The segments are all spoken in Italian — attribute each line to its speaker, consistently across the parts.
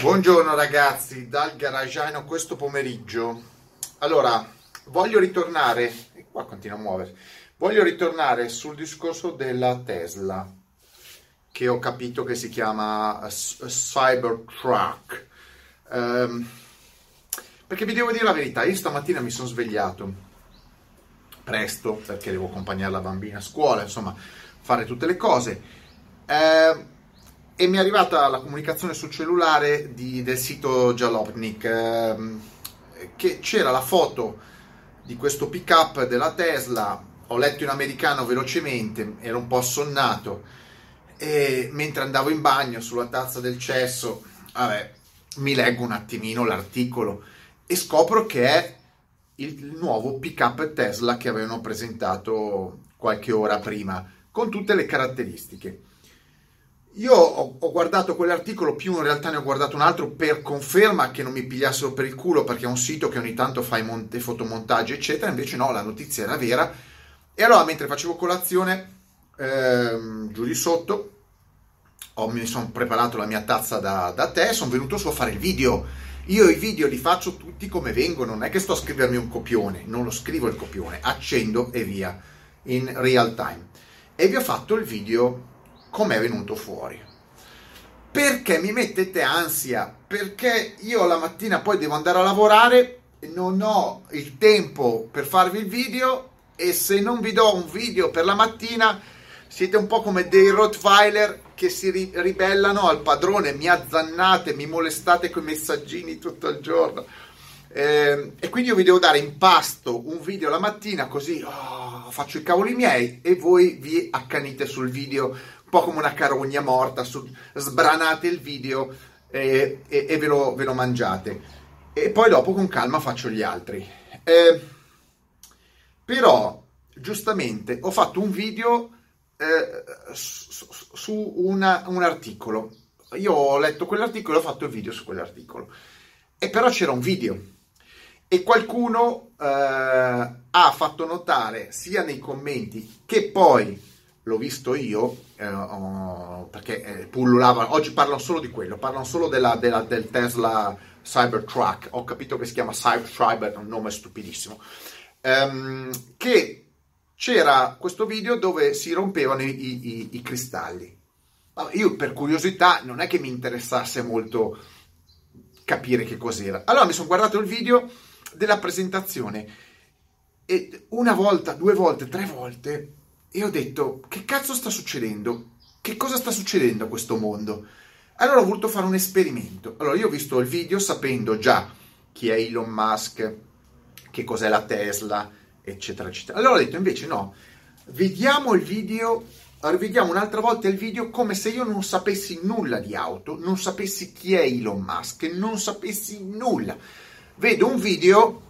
Speaker 1: Buongiorno ragazzi, dal garagiano questo pomeriggio. Allora, voglio ritornare, e qua continua a muovere, voglio ritornare sul discorso della Tesla, che ho capito che si chiama Cybertruck. Um, perché vi devo dire la verità, io stamattina mi sono svegliato presto perché devo accompagnare la bambina a scuola, insomma, fare tutte le cose. Eh, e mi è arrivata la comunicazione sul cellulare di, del sito Jalopnik ehm, che c'era la foto di questo pick up della Tesla. Ho letto in americano velocemente ero un po' assonnato e mentre andavo in bagno sulla tazza del cesso vabbè, mi leggo un attimino l'articolo e scopro che è il nuovo pick up Tesla che avevano presentato qualche ora prima con tutte le caratteristiche io ho, ho, guardato quell'articolo, più in realtà ne ho guardato un altro per conferma che non mi pigliassero per il culo perché è un sito che ogni tanto fa i, mont- i fotomontaggi, eccetera. Invece no, la notizia era vera. E allora, mentre facevo colazione, ehm, giù di sotto, ho, mi sono preparato la mia tazza da, da tè, sono venuto su a fare il video. Io i video li faccio tutti come vengono, non è che sto a scrivermi un copione, non lo scrivo il copione, accendo e via, in real time. E vi ho fatto il video come è venuto fuori. Perché mi mettete ansia? Perché io la mattina poi devo andare a lavorare, non ho il tempo per farvi il video e se non vi do un video per la mattina siete un po' come dei Rottweiler che si ri- ribellano al padrone, mi azzannate, mi molestate con i messaggini tutto il giorno. Eh, e quindi io vi devo dare in pasto un video la mattina così oh, faccio i cavoli miei e voi vi accanite sul video un po' come una carogna morta, su, sbranate il video e, e, e ve, lo, ve, lo, mangiate. E poi dopo con calma faccio gli altri. Eh, però, giustamente, ho fatto un video eh, su, su una, un articolo. Io ho letto quell'articolo e ho fatto il video su quell'articolo. E però c'era un video. E qualcuno eh, ha fatto notare sia nei commenti che poi l'ho visto io, eh, oh, perché eh, pullulava, oggi parlano solo di quello, parlano solo della, della, del Tesla Cybertruck, ho capito che si chiama Cyber, un nome stupidissimo, ehm, che c'era questo video dove si rompevano i, i, i cristalli. Io per curiosità non è che mi interessasse molto capire che cos'era. Allora mi sono guardato il video della presentazione e una volta, due volte, tre volte e ho detto, che cazzo sta succedendo? Che cosa sta succedendo a questo mondo? Allora ho voluto fare un esperimento. Allora io ho visto il video sapendo già chi è Elon Musk, che cos'è la Tesla, eccetera, eccetera. Allora ho detto invece no, vediamo il video, rivediamo un'altra volta il video come se io non sapessi nulla di auto, non sapessi chi è Elon Musk, non sapessi nulla. Vedo un video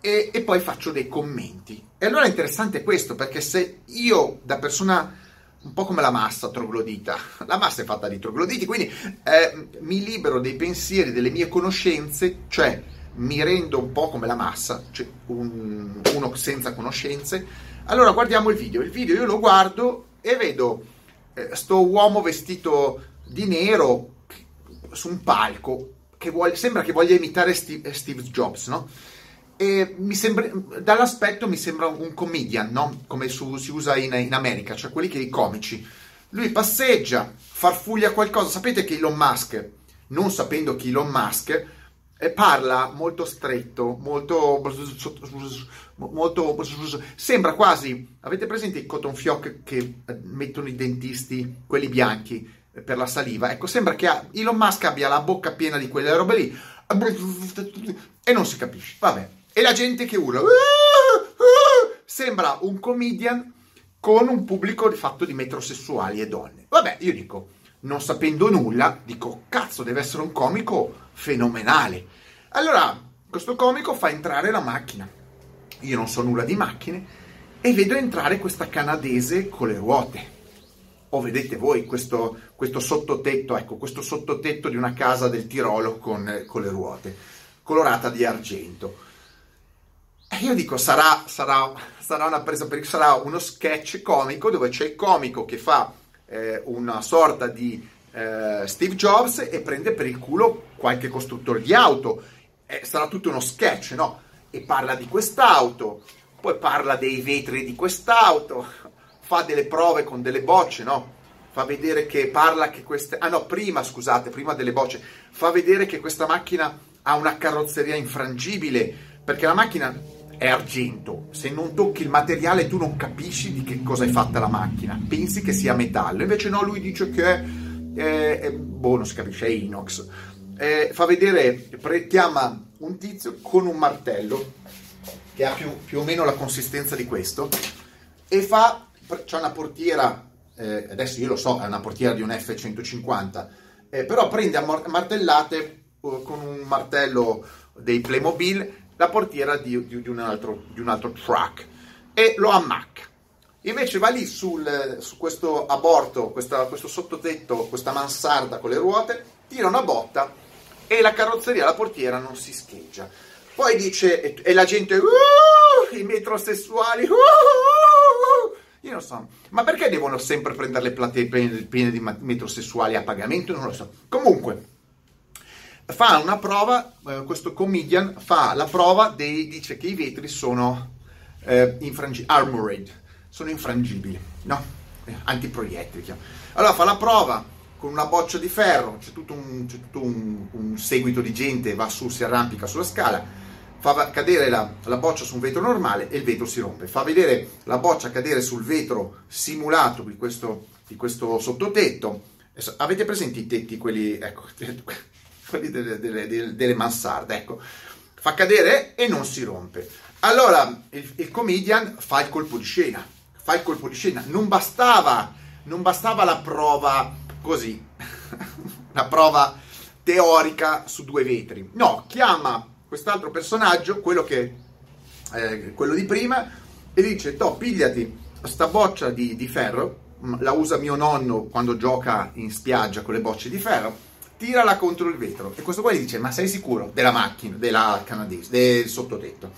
Speaker 1: e, e, poi faccio dei commenti. E allora è interessante questo, perché se io da persona un po' come la massa troglodita, la massa è fatta di trogloditi, quindi eh, mi libero dei pensieri, delle mie conoscenze, cioè mi rendo un po' come la massa, cioè un, uno senza conoscenze, allora guardiamo il video. Il video io lo guardo e vedo eh, sto uomo vestito di nero su un palco che vuole, sembra che voglia imitare Steve, Steve Jobs, no? E mi sembra, dall'aspetto mi sembra un comedian, no? come su, si usa in, in, America, cioè quelli che i comici. Lui passeggia, farfuglia qualcosa. Sapete che Elon Musk, non sapendo chi Elon Musk, eh, parla molto stretto, molto, molto. Sembra quasi. Avete presente i cotton fioc che mettono i dentisti, quelli bianchi, per la saliva? Ecco, sembra che Elon Musk abbia la bocca piena di quelle robe lì e non si capisce. Vabbè e la gente che urla. Sembra un comedian con un pubblico fatto di metrosessuali e donne. Vabbè, io dico, non sapendo nulla, dico, cazzo, deve essere un comico fenomenale. Allora, questo comico fa entrare la macchina. Io non so nulla di macchine e vedo entrare questa canadese con le ruote. O vedete voi questo, questo sottotetto, ecco, questo sottotetto di una casa del Tirolo con, con le ruote, colorata di argento. Io dico, sarà, sarà, sarà una presa per sarà uno sketch comico dove c'è il comico che fa eh, una sorta di eh, Steve Jobs e prende per il culo qualche costruttore di auto. Eh, sarà tutto uno sketch, no? E parla di quest'auto, poi parla dei vetri di quest'auto, fa delle prove con delle bocce, no? Fa vedere che parla che queste... Ah no, prima, scusate, prima delle bocce, fa vedere che questa macchina ha una carrozzeria infrangibile, perché la macchina è argento. Se non tocchi il materiale tu non capisci di che cosa è fatta la macchina, pensi che sia metallo. Invece no, lui dice che è, è, è boh, non si capisce, è inox. Eh, fa vedere, chiama un tizio con un martello che ha più, più o meno la consistenza di questo e fa, c'è una portiera, eh, adesso io lo so, è una portiera di un F150, eh, però prende a martellate uh, con un martello dei Playmobil la portiera di, di, di, un, altro, di un, altro, truck e lo ammacca. Invece va lì sul, su questo aborto, questa, questo sottotetto, questa mansarda con le ruote, tira una botta e la carrozzeria, la portiera non si scheggia. Poi dice, e, e la gente, uh, i metrosessuali, uh, uh, io non so, ma perché devono sempre prendere le platee piene di metrosessuali a pagamento? Non lo so. Comunque, fa una prova, eh, questo comedian fa la prova dei, dice che i vetri sono eh, infrangi- armored, sono infrangibili, no? Eh, antiproiettili. Allora fa la prova con una boccia di ferro, c'è tutto, un, c'è tutto un, un, seguito di gente, va su, si arrampica sulla scala, fa cadere la, la, boccia su un vetro normale e il vetro si rompe. Fa vedere la boccia cadere sul vetro simulato di questo, di questo sottotetto. Avete presente i tetti, quelli, ecco, quelli delle, delle, delle, delle mansarde, ecco. Fa cadere e non si rompe. Allora il, il, comedian fa il colpo di scena, fa il colpo di scena. Non bastava, non bastava la prova così, la prova teorica su due vetri. No, chiama quest'altro personaggio, quello, che, eh, quello di prima, e dice, to, pigliati sta boccia di, di ferro, la usa mio nonno quando gioca in spiaggia con le bocce di ferro, tirala contro il vetro. E questo qua gli dice: Ma sei sicuro? Della macchina, della canadese, del sottotetto.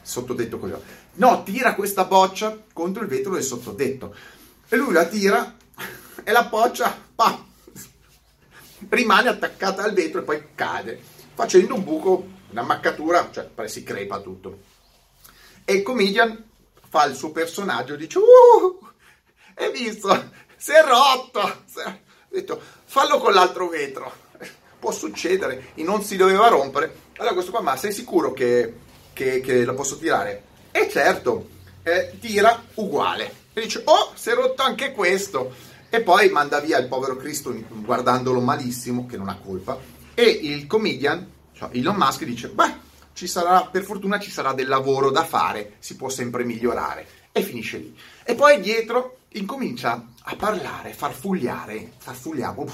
Speaker 1: Sottotetto così. No, tira questa boccia contro il vetro del sottotetto. E lui la tira e la boccia pa, rimane attaccata al vetro e poi cade, facendo un buco, una maccatura, cioè si crepa tutto. E il comedian fa il suo personaggio, dice, uh, hai visto, si è rotto, si è detto, fallo con l'altro vetro. Può succedere, e non si doveva rompere. Allora questo qua, ma sei sicuro che, che, che lo posso tirare? E certo, eh, tira uguale. E dice, oh, si è rotto anche questo. E poi manda via il povero Cristo guardandolo malissimo, che non ha colpa. E il comedian, cioè Elon Musk, dice, beh, ci sarà, per fortuna ci sarà del lavoro da fare, si può sempre migliorare. E finisce lì. E poi dietro incomincia a parlare, farfugliare, farfugliare,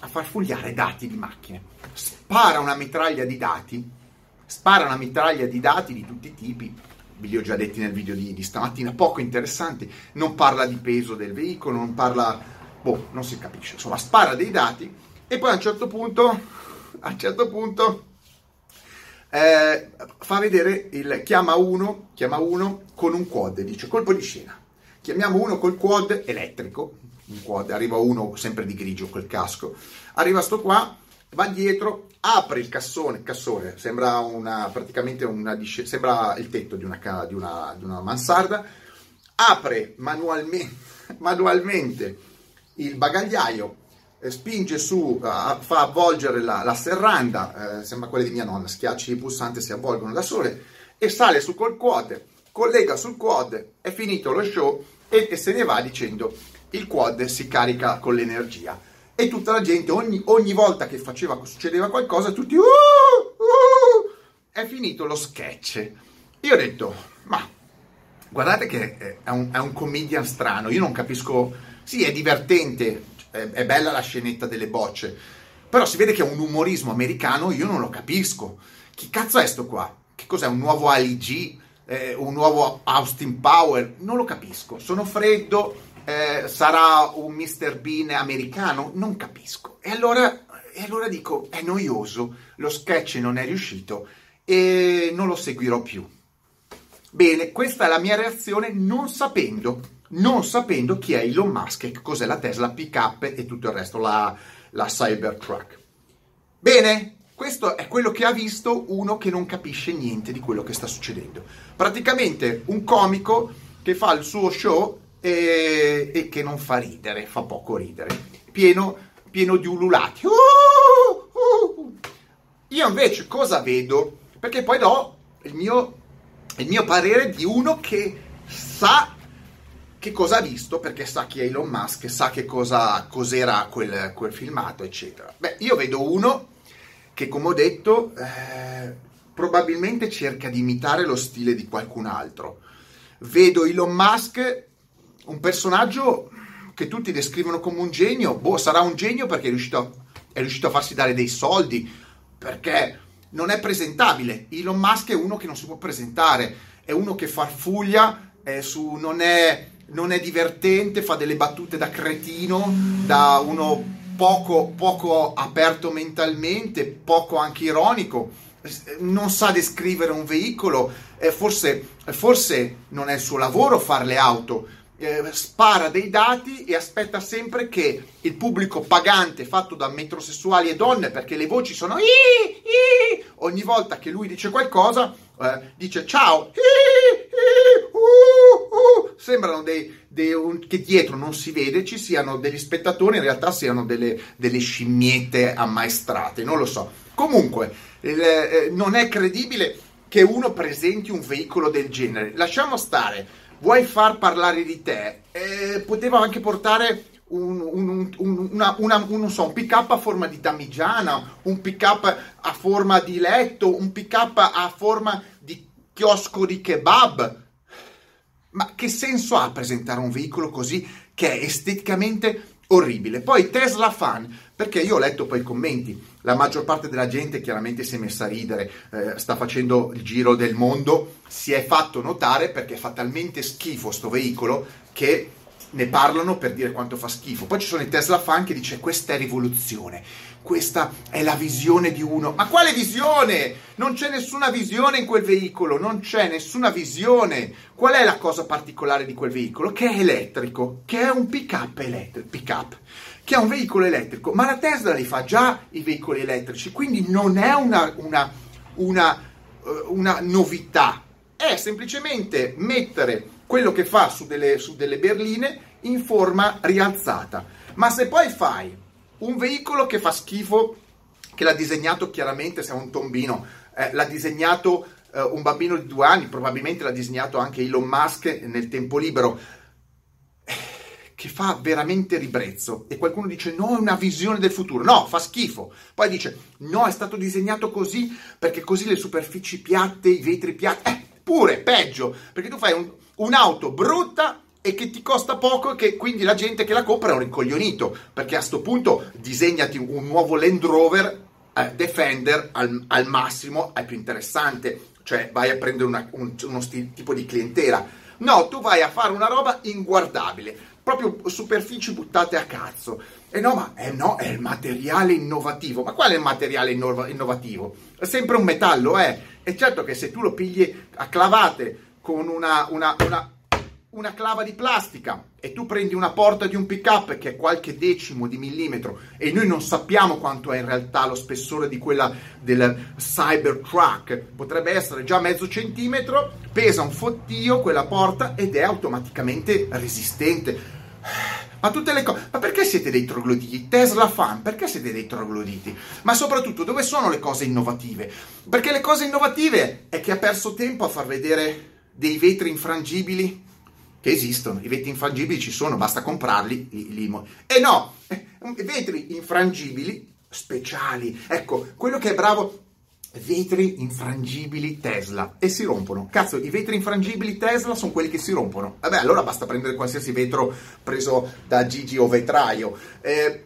Speaker 1: a farfugliare dati di macchine. Spara una mitraglia di dati, spara una mitraglia di dati di tutti i tipi, vi li ho già detti nel video di, di stamattina, poco interessanti, non parla di peso del veicolo, non parla, boh, non si capisce, insomma, spara dei dati e poi a un certo punto, a un certo punto, eh, fa vedere il chiama uno, chiama uno con un quad, dice colpo di scena Chiamiamo uno col quad elettrico, un quad, arriva uno sempre di grigio col casco, arriva sto qua, va dietro, apre il cassone, cassone, sembra una, praticamente una, sembra il tetto di una, di una, di una mansarda, apre manualmente, manualmente il bagagliaio, eh, spinge su, fa avvolgere la, la serranda, eh, sembra quella di mia nonna, schiacci il pulsante si avvolgono da sole, e sale su col quad, collega sul quad, è finito lo show e, e se ne va dicendo il quad si carica con l'energia. E tutta la gente, ogni, ogni volta che faceva, succedeva qualcosa, tutti uh, uh, è finito lo sketch. Io ho detto, ma guardate che è un, è un comedian strano, io non capisco, sì è divertente, è, è bella la scenetta delle bocce, però si vede che è un umorismo americano, io non lo capisco. Chi cazzo è sto qua? Che cos'è? Un nuovo ALG? Eh, un nuovo Austin Power, non lo capisco. Sono freddo, eh, sarà un Mr. Bean americano? Non capisco. E allora, e allora dico, è noioso, lo sketch non è riuscito e non lo seguirò più. Bene, questa è la mia reazione non sapendo, non sapendo chi è Elon Musk e cos'è la Tesla pickup e tutto il resto, la, la Cybertruck. Bene, questo è quello che ha visto uno che non capisce niente di quello che sta succedendo. Praticamente un comico che fa il suo show e, e che non fa ridere, fa poco ridere, pieno, pieno di ululati. Uh, uh, uh. Io invece cosa vedo? Perché poi do il mio, il mio parere di uno che sa che cosa ha visto, perché sa chi è Elon Musk, sa che cosa, cos'era quel, quel filmato, eccetera. Beh, io vedo uno che, come ho detto, eh, probabilmente cerca di imitare lo stile di qualcun altro. Vedo Elon Musk, un personaggio che tutti descrivono come un genio, boh, sarà un genio perché è riuscito, è riuscito a farsi dare dei soldi, perché non è presentabile. Elon Musk è uno che non si può presentare, è uno che farfuglia, è su, non, è, non è divertente, fa delle battute da cretino, da uno poco, poco aperto mentalmente, poco anche ironico, non sa descrivere un veicolo, eh, forse, forse non è il suo lavoro fare le auto, eh, spara dei dati e aspetta sempre che il pubblico pagante fatto da metrosessuali e donne, perché le voci sono Ii, Ii, ogni volta che lui dice qualcosa, eh, dice ciao, Ii, sembrano dei, dei un, che dietro non si vede ci siano degli spettatori, in realtà siano delle, delle scimmiette ammaestrate, non lo so. Comunque, eh, non è credibile che uno presenti un veicolo del genere. Lasciamo stare, vuoi far parlare di te? Eh, poteva anche portare un, un, un, una, una, un, so, un pick up a forma di damigiana, un pick up a forma di letto, un pick up a forma di chiosco di kebab. Ma che senso ha presentare un veicolo così che è esteticamente orribile? Poi Tesla fan, perché io ho letto poi i commenti, la maggior parte della gente chiaramente si è messa a ridere, eh, sta facendo il giro del mondo, si è fatto notare perché fa talmente schifo sto veicolo che ne parlano per dire quanto fa schifo. Poi ci sono i Tesla fan che dice questa è rivoluzione, questa è la visione di uno. Ma quale visione? Non c'è nessuna visione in quel veicolo, non c'è nessuna visione. Qual è la cosa particolare di quel veicolo? Che è elettrico, che è un pick-up elettrico, pick-up, che è un veicolo elettrico. Ma la Tesla li fa già i veicoli elettrici, quindi non è una, una, una, eh, una novità. È semplicemente mettere quello che fa su delle, su delle berline in forma rialzata. Ma se poi fai un veicolo che fa schifo, che l'ha disegnato chiaramente, se è un tombino, eh, l'ha disegnato eh, un bambino di due anni, probabilmente l'ha disegnato anche Elon Musk nel tempo libero, eh, che fa veramente ribrezzo. E qualcuno dice no, è una visione del futuro. No, fa schifo. Poi dice no, è stato disegnato così perché così le superfici piatte, i vetri piatti... Eh, pure, peggio, perché tu fai un, un'auto brutta e che ti costa poco e che quindi la gente che la compra è un rincoglionito, perché a questo punto disegnati un nuovo Land Rover eh, Defender al, al, massimo, è più interessante, cioè vai a prendere una, un, uno st- tipo di clientela. No, tu vai a fare una roba inguardabile, proprio superfici buttate a cazzo. E no, ma eh no, è il materiale innovativo. Ma qual è il materiale innov- innovativo? È sempre un metallo, eh. E certo che se tu lo pigli a clavate con una, una, una, una clava di plastica e tu prendi una porta di un pick-up che è qualche decimo di millimetro e noi non sappiamo quanto è in realtà lo spessore di quella del Cybertruck, potrebbe essere già mezzo centimetro, pesa un fottio quella porta ed è automaticamente resistente. Ma tutte le cose. Ma perché siete dei trogloditi? Tesla fan, perché siete dei trogloditi? Ma soprattutto, dove sono le cose innovative? Perché le cose innovative è che ha perso tempo a far vedere dei vetri infrangibili che esistono, i vetri infrangibili ci sono, basta comprarli. Li, li, e no, eh, vetri infrangibili speciali. Ecco, quello che è bravo, vetri infrangibili Tesla e si rompono. Cazzo, i vetri infrangibili Tesla sono quelli che si rompono. Vabbè, allora basta prendere qualsiasi vetro preso da Gigi o vetraio. Eh,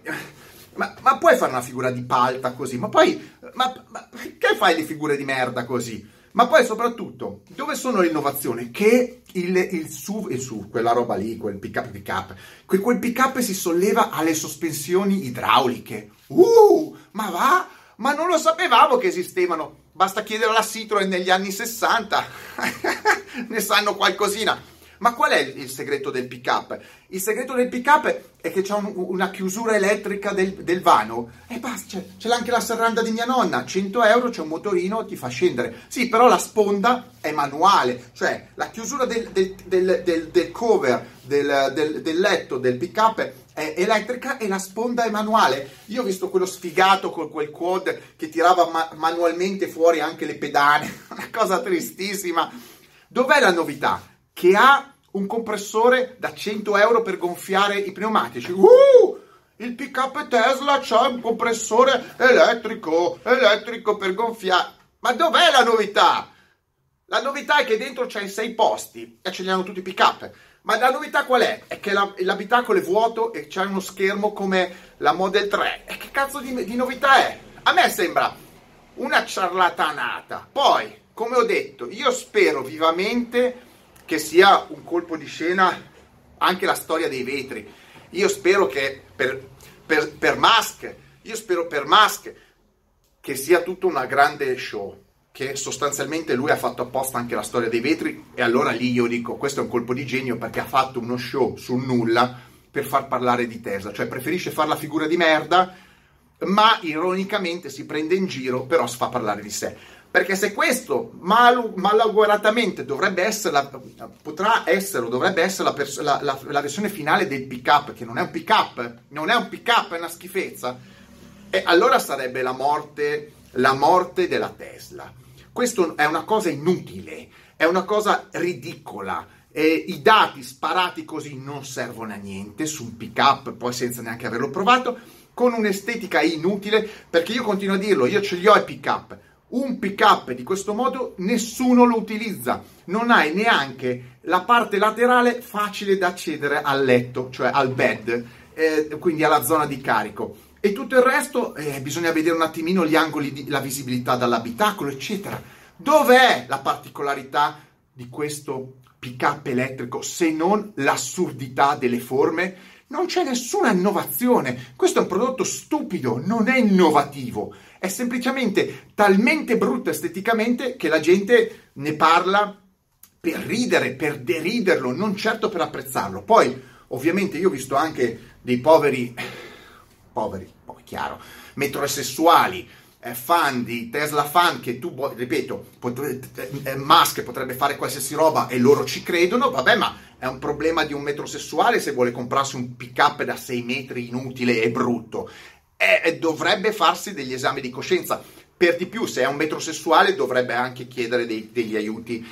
Speaker 1: ma, ma, puoi fare una figura di palta così? Ma poi, ma, ma che fai le figure di merda così? Ma poi soprattutto, dove sono le innovazioni? Che il, il SUV, il SUV, quella roba lì, quel pick up pick up, quel pick up si solleva alle sospensioni idrauliche. Uh, ma va? Ma non lo sapevamo che esistevano. Basta chiedere alla Citroen negli anni 60. ne sanno qualcosina. Ma qual è il segreto del pick up? Il segreto del pick up è che c'è un, una chiusura elettrica del, del vano e basta, c'è, c'è, anche la serranda di mia nonna, 100 euro, c'è un motorino, ti fa scendere. Sì, però la sponda è manuale, cioè la chiusura del, del, del, del cover del, letto del pick up è elettrica e la sponda è manuale. Io ho visto quello sfigato con quel quad che tirava ma- manualmente fuori anche le pedane, una cosa tristissima. Dov'è la novità? Che ha un compressore da 100 euro per gonfiare i pneumatici. Uh! Il pick up Tesla c'ha un compressore elettrico, elettrico per gonfiare. Ma dov'è la novità? La novità è che dentro c'hai sei posti e ce li hanno tutti i pick up. Ma la novità qual è? È che la, l'abitacolo è vuoto e c'è uno schermo come la Model 3. E che cazzo di, di novità è? A me sembra una ciarlatanata. Poi, come ho detto, io spero vivamente che sia un colpo di scena anche la storia dei vetri. Io spero che per, per, per Musk, io spero per Musk che sia tutto una grande show, che sostanzialmente lui ha fatto apposta anche la storia dei vetri e allora lì io dico questo è un colpo di genio perché ha fatto uno show sul nulla per far parlare di Tesla, cioè preferisce fare la figura di merda ma ironicamente si prende in giro però si fa parlare di sé. Perché se questo mal, malauguratamente dovrebbe essere la, potrà essere dovrebbe essere la, pers- la, la, versione finale del pick up, che non è un pick up, non è un pick up, è una schifezza, e allora sarebbe la morte, la morte della Tesla. Questo è una cosa inutile, è una cosa ridicola. E I dati sparati così non servono a niente su un pick up, poi senza neanche averlo provato, con un'estetica inutile, perché io continuo a dirlo, io ce li ho i pick up un pick up di questo modo nessuno lo utilizza, non hai neanche la parte laterale facile da accedere al letto, cioè al bed, eh, quindi alla zona di carico. E tutto il resto eh, bisogna vedere un attimino gli angoli, di, la visibilità dall'abitacolo, eccetera. Dov'è la particolarità di questo pick up elettrico se non l'assurdità delle forme? Non c'è nessuna innovazione. Questo è un prodotto stupido, non è innovativo è semplicemente talmente brutto esteticamente che la gente ne parla per ridere, per deriderlo, non certo per apprezzarlo. Poi, ovviamente, io ho visto anche dei poveri, poveri, poi chiaro, metrosessuali, eh, fan di Tesla fan che tu, ripeto, pot- eh, Musk potrebbe fare qualsiasi roba e loro ci credono, vabbè, ma è un problema di un metrosessuale se vuole comprarsi un pick up da 6 metri inutile e brutto eh, dovrebbe farsi degli esami di coscienza. Per di più, se è un metrosessuale, dovrebbe anche chiedere dei, degli aiuti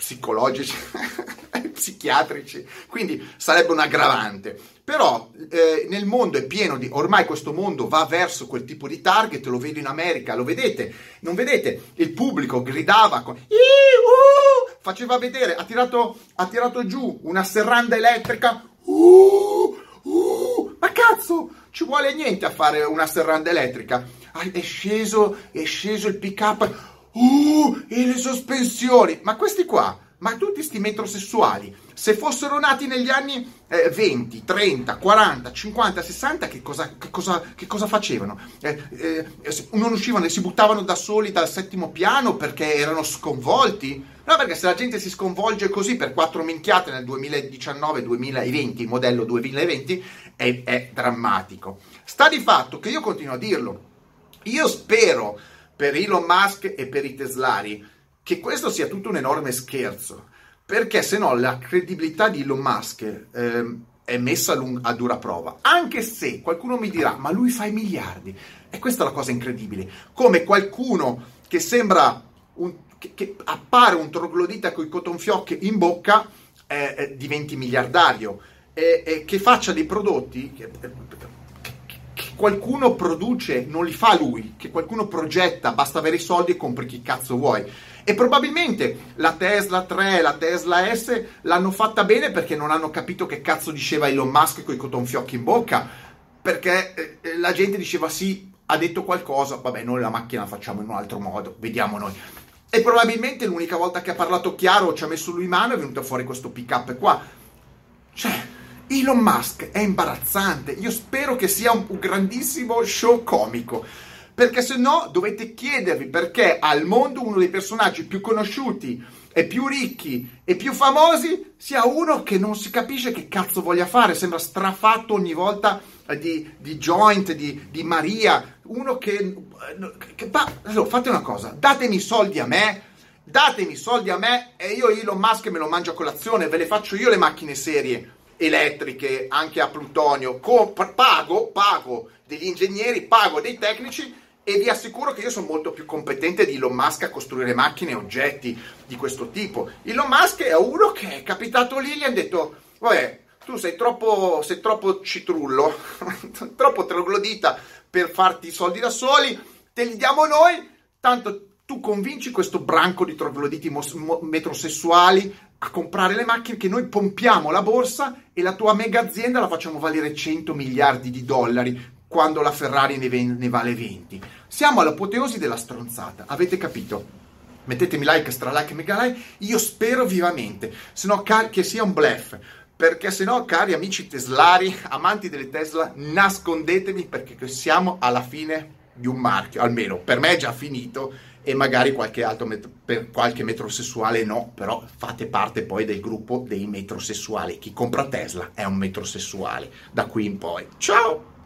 Speaker 1: psicologici, psichiatrici, quindi sarebbe un aggravante. Però eh, nel mondo è pieno di, ormai questo mondo va verso quel tipo di target, lo vedo in America, lo vedete, non vedete? Il pubblico gridava, con, uh, faceva vedere, ha tirato, ha tirato giù una serranda elettrica, uh, uh, ma cazzo, ci vuole niente a fare una serranda elettrica. Ah, è sceso, è sceso il pick up. Uh, e le sospensioni. Ma questi qua, ma tutti questi metrosessuali, se fossero nati negli anni eh, 20, 30, 40, 50, 60, che cosa, che cosa, che cosa facevano? Eh, eh, non uscivano e si buttavano da soli dal settimo piano perché erano sconvolti? No, perché se la gente si sconvolge così per quattro minchiate nel 2019-2020, il modello 2020, è, è drammatico. Sta di fatto che io continuo a dirlo. Io spero per Elon Musk e per i teslari che questo sia tutto un enorme scherzo, perché se no la credibilità di Elon Musk eh, è messa a, lung- a, dura prova, anche se qualcuno mi dirà, ma lui fa i miliardi, e questa è la cosa incredibile, come qualcuno che sembra un, che, che appare un troglodita con i cotton fioc in bocca eh, eh, diventi miliardario. E, e, che faccia dei prodotti che, qualcuno produce, non li fa lui, che qualcuno progetta, basta avere i soldi e compri chi cazzo vuoi. E probabilmente la Tesla 3 la Tesla S l'hanno fatta bene perché non hanno capito che cazzo diceva Elon Musk con i cotton fiocchi in bocca. Perché eh, la gente diceva sì, ha detto qualcosa, vabbè, noi la macchina la facciamo in un altro modo, vediamo noi. E probabilmente l'unica volta che ha parlato chiaro, ci ha messo lui mano, è venuto fuori questo pick up qua. Cioè, Elon Musk è imbarazzante. Io spero che sia un, grandissimo show comico. Perché se no dovete chiedervi perché al mondo uno dei personaggi più conosciuti e più ricchi e più famosi sia uno che non si capisce che cazzo voglia fare, sembra strafatto ogni volta di, di joint, di, di, Maria, uno che... che allora, fate una cosa, datemi soldi a me, datemi soldi a me e io Elon Musk me lo mangio a colazione, ve le faccio io le macchine serie elettriche anche a plutonio, pago, pago degli ingegneri, pago dei tecnici e vi assicuro che io sono molto più competente di Elon Musk a costruire macchine e oggetti di questo tipo. Elon Musk è uno che è capitato lì e gli ha detto, vabbè, tu sei troppo, sei troppo citrullo, troppo troglodita per farti i soldi da soli, te li diamo noi, tanto tu convinci questo branco di trogloditi mos- mo- metrosessuali a comprare le macchine che noi pompiamo la borsa e la tua mega azienda la facciamo valere 100 miliardi di dollari quando la Ferrari ne, ven- ne vale 20. Siamo all'apoteosi della stronzata, avete capito? Mettetemi like, stra like, mega like, io spero vivamente, se no car- che sia un blef, perché se no, cari amici teslari, amanti delle Tesla, nascondetemi perché siamo alla fine di un marchio, almeno per me è già finito e magari qualche altro met- per qualche metrosessuale no, però fate parte poi del gruppo dei metrosessuali. Chi compra Tesla è un metrosessuale da qui in poi. Ciao!